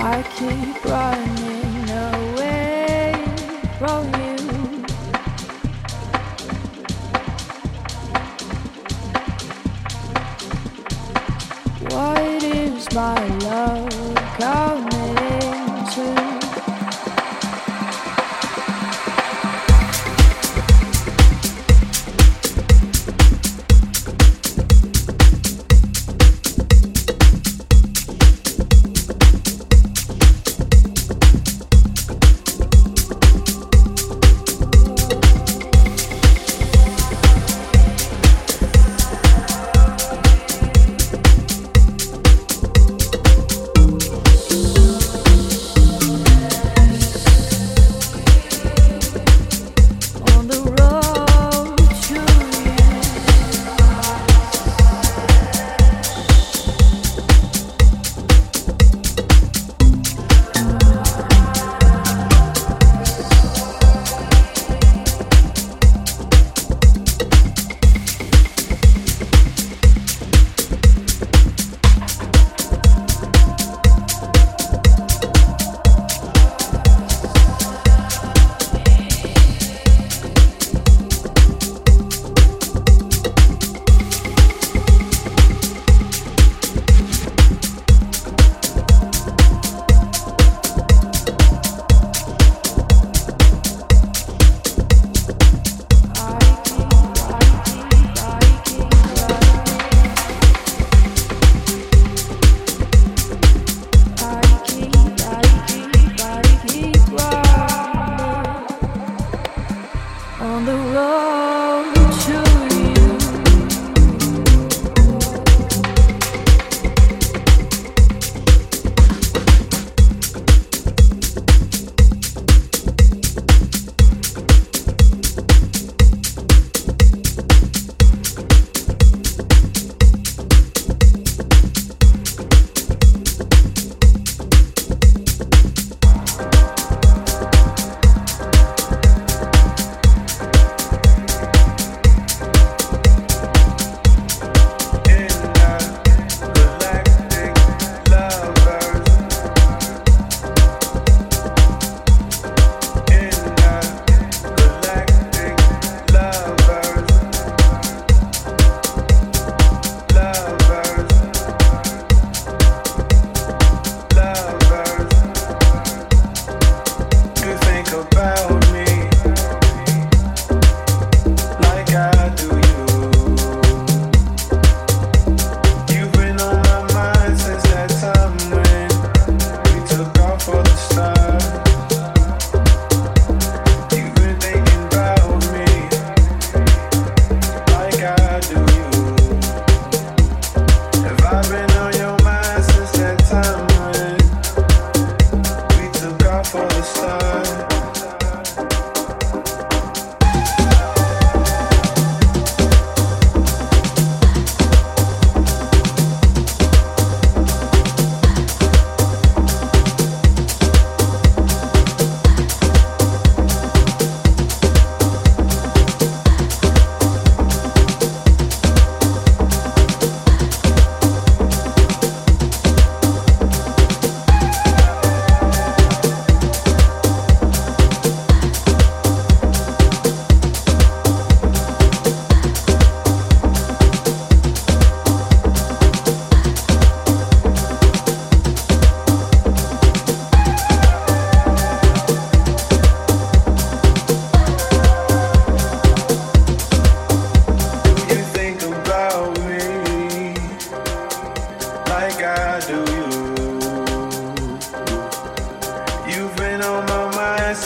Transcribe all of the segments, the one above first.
I keep running away from you. What is mine?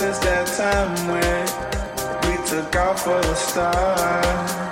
since that time when we took off for the stars.